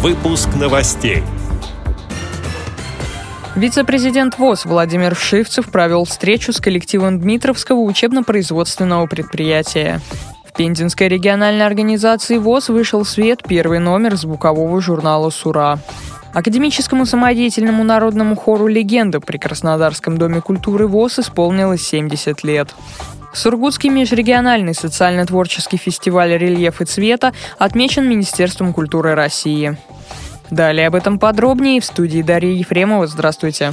Выпуск новостей. Вице-президент ВОЗ Владимир Вшивцев провел встречу с коллективом Дмитровского учебно-производственного предприятия. В Пензенской региональной организации ВОЗ вышел в свет первый номер звукового журнала «Сура». Академическому самодеятельному народному хору «Легенда» при Краснодарском доме культуры ВОЗ исполнилось 70 лет. Сургутский межрегиональный социально-творческий фестиваль «Рельеф и цвета» отмечен Министерством культуры России. Далее об этом подробнее в студии Дарья Ефремова. Здравствуйте.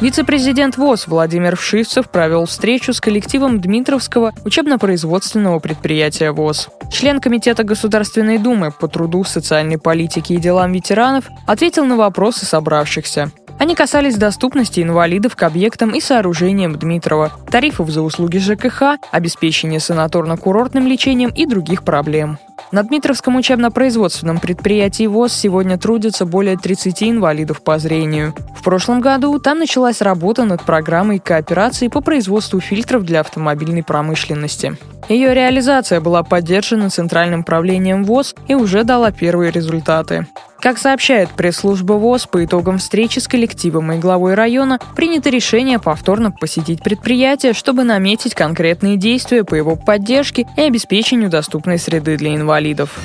Вице-президент ВОЗ Владимир Вшивцев провел встречу с коллективом Дмитровского учебно-производственного предприятия ВОЗ. Член Комитета Государственной Думы по труду, социальной политике и делам ветеранов ответил на вопросы собравшихся. Они касались доступности инвалидов к объектам и сооружениям Дмитрова, тарифов за услуги ЖКХ, обеспечения санаторно-курортным лечением и других проблем. На Дмитровском учебно-производственном предприятии ВОЗ сегодня трудятся более 30 инвалидов по зрению. В прошлом году там началась работа над программой кооперации по производству фильтров для автомобильной промышленности. Ее реализация была поддержана Центральным правлением ВОЗ и уже дала первые результаты. Как сообщает пресс-служба ВОЗ, по итогам встречи с коллективом и главой района принято решение повторно посетить предприятие, чтобы наметить конкретные действия по его поддержке и обеспечению доступной среды для инвалидов.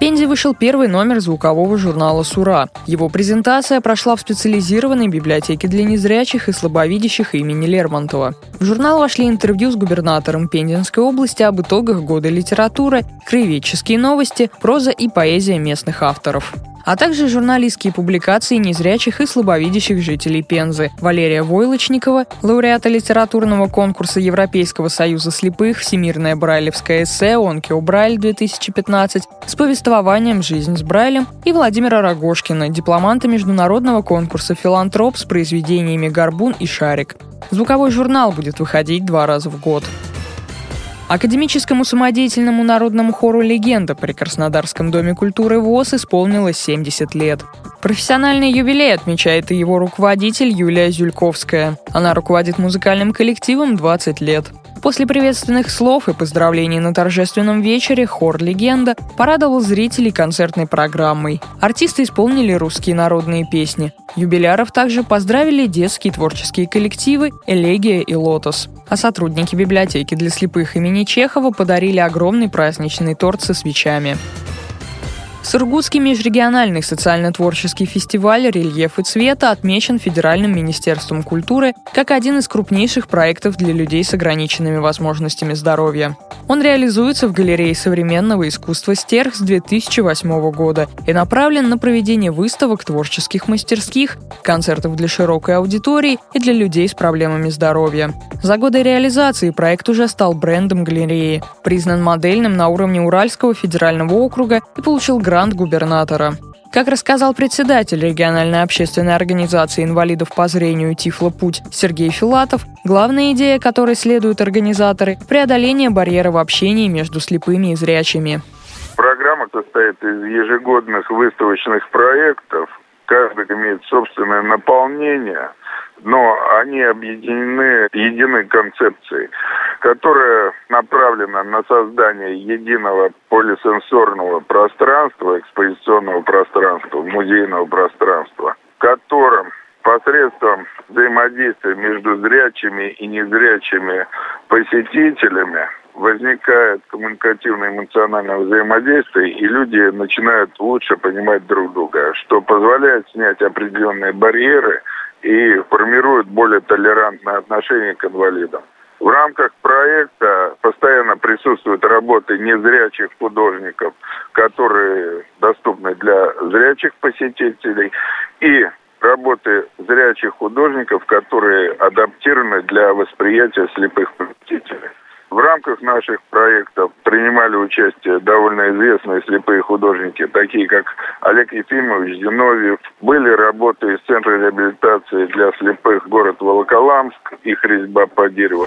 Пензе вышел первый номер звукового журнала «Сура». Его презентация прошла в специализированной библиотеке для незрячих и слабовидящих имени Лермонтова. В журнал вошли интервью с губернатором Пензенской области об итогах года литературы, краеведческие новости, проза и поэзия местных авторов а также журналистские публикации незрячих и слабовидящих жителей Пензы. Валерия Войлочникова, лауреата литературного конкурса Европейского союза слепых «Всемирное брайлевское эссе» «Онкио Брайль-2015» с повествованием «Жизнь с Брайлем» и Владимира Рогошкина, дипломанта международного конкурса «Филантроп» с произведениями «Горбун» и «Шарик». Звуковой журнал будет выходить два раза в год. Академическому самодеятельному народному хору «Легенда» при Краснодарском доме культуры ВОЗ исполнилось 70 лет. Профессиональный юбилей отмечает и его руководитель Юлия Зюльковская. Она руководит музыкальным коллективом 20 лет. После приветственных слов и поздравлений на торжественном вечере хор «Легенда» порадовал зрителей концертной программой. Артисты исполнили русские народные песни. Юбиляров также поздравили детские творческие коллективы «Элегия» и «Лотос». А сотрудники библиотеки для слепых имени Чехова подарили огромный праздничный торт со свечами. Сургутский межрегиональный социально-творческий фестиваль «Рельеф и цвета» отмечен Федеральным министерством культуры как один из крупнейших проектов для людей с ограниченными возможностями здоровья. Он реализуется в галерее современного искусства «Стерх» с 2008 года и направлен на проведение выставок, творческих мастерских, концертов для широкой аудитории и для людей с проблемами здоровья. За годы реализации проект уже стал брендом галереи, признан модельным на уровне Уральского федерального округа и получил грант губернатора. Как рассказал председатель региональной общественной организации инвалидов по зрению Тифло Путь Сергей Филатов, главная идея которой следуют организаторы – преодоление барьера в общении между слепыми и зрячими. Программа состоит из ежегодных выставочных проектов. Каждый имеет собственное наполнение – но они объединены единой концепцией, которая направлена на создание единого полисенсорного пространства, экспозиционного пространства, музейного пространства, в котором посредством взаимодействия между зрячими и незрячими посетителями возникает коммуникативное эмоциональное взаимодействие, и люди начинают лучше понимать друг друга, что позволяет снять определенные барьеры – и формируют более толерантное отношение к инвалидам. В рамках проекта постоянно присутствуют работы незрячих художников, которые доступны для зрячих посетителей, и работы зрячих художников, которые адаптированы для восприятия слепых посетителей. В рамках наших проектов принимали участие довольно известные слепые художники, такие как Олег Ефимович Зиновьев. Были работы из Центра реабилитации для слепых город Волоколамск, их резьба по дереву.